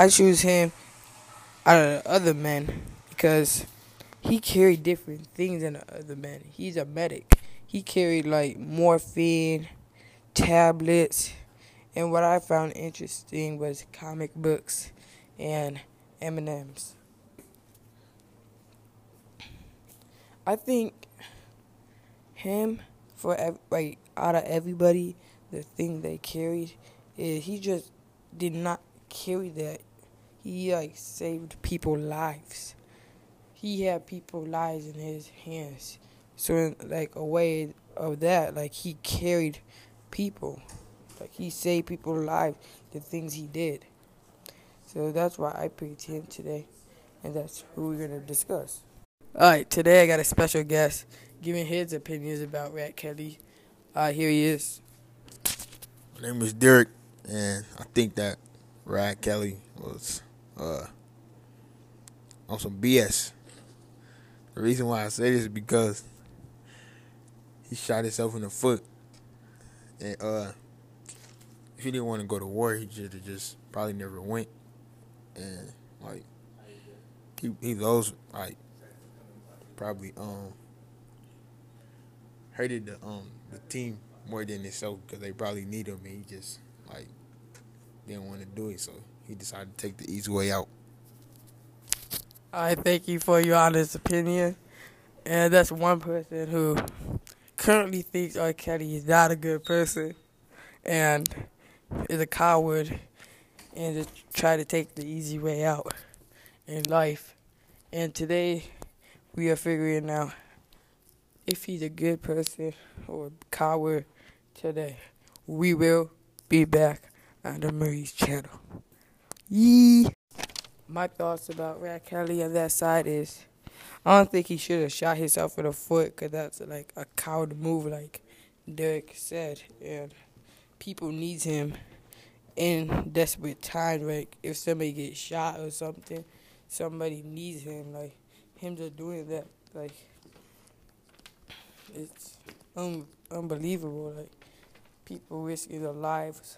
I choose him out of the other men because he carried different things than the other men. He's a medic. He carried like morphine, tablets, and what I found interesting was comic books and M&Ms. I think him for ev- like out of everybody, the thing they carried is he just did not carry that. He like saved people lives. He had people lives in his hands. So in like a way of that, like he carried people. Like he saved people lives, the things he did. So that's why I picked him today. And that's who we're gonna discuss. Alright, today I got a special guest giving his opinions about Rat Kelly. Uh, here he is. My name is Derek, and I think that Rat Kelly was uh, on some BS. The reason why I say this is because he shot himself in the foot, and uh, if he didn't want to go to war, he should have just probably never went, and like he he loves like probably um hated the um the team more than himself because they probably need him and he just like didn't want to do it so he decided to take the easy way out. I thank you for your honest opinion. And that's one person who currently thinks R. Kelly is not a good person and is a coward and just try to take the easy way out in life. And today we are figuring out if he's a good person or a coward today. We will be back on the Marie's channel. Yee! My thoughts about Rat Kelly on that side is I don't think he should have shot himself in the foot because that's like a coward move, like Derek said. And people needs him in desperate times. Like if somebody gets shot or something, somebody needs him. Like him just doing that, like it's un- unbelievable. Like people risking their lives.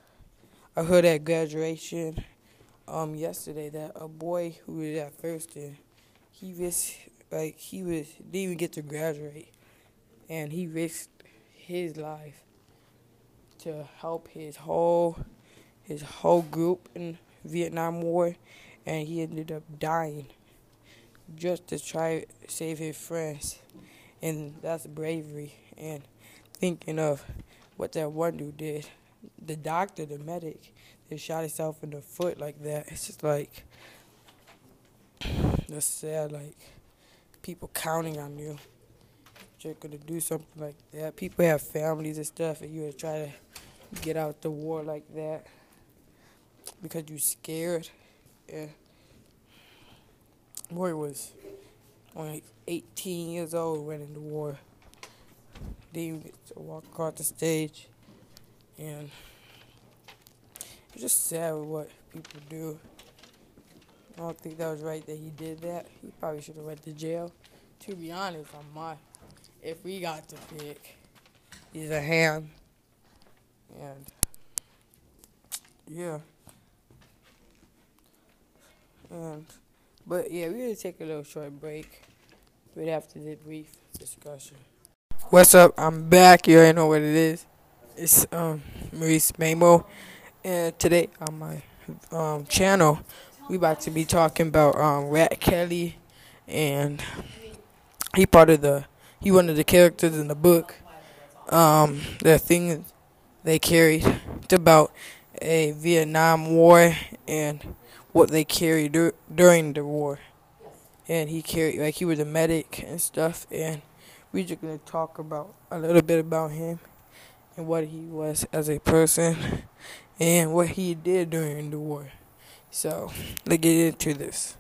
I heard at graduation um yesterday that a boy who was at year, he risked like he was didn't even get to graduate, and he risked his life to help his whole his whole group in Vietnam War, and he ended up dying just to try save his friends, and that's bravery. And thinking of what that one dude did, the doctor, the medic, that shot himself in the foot like that. It's just like that's sad. Like people counting on you. You're gonna do something like that. People have families and stuff, and you try to get out the war like that because you're scared. Yeah. Boy was only 18 years old when in the war. To walk across the stage, and it's just sad what people do. I don't think that was right that he did that. He probably should have went to jail. To be honest, on my, if we got to pick, he's a ham, and yeah, and but yeah, we're gonna take a little short break right after the brief discussion. What's up? I'm back. You already know what it is. It's um Maurice Mamo, and today on my um channel, we about to be talking about um Rat Kelly, and he part of the he one of the characters in the book. Um, the thing they carried it's about a Vietnam War and what they carried dur- during the war, and he carried like he was a medic and stuff, and we're just gonna talk about a little bit about him and what he was as a person and what he did during the war. So let's get into this.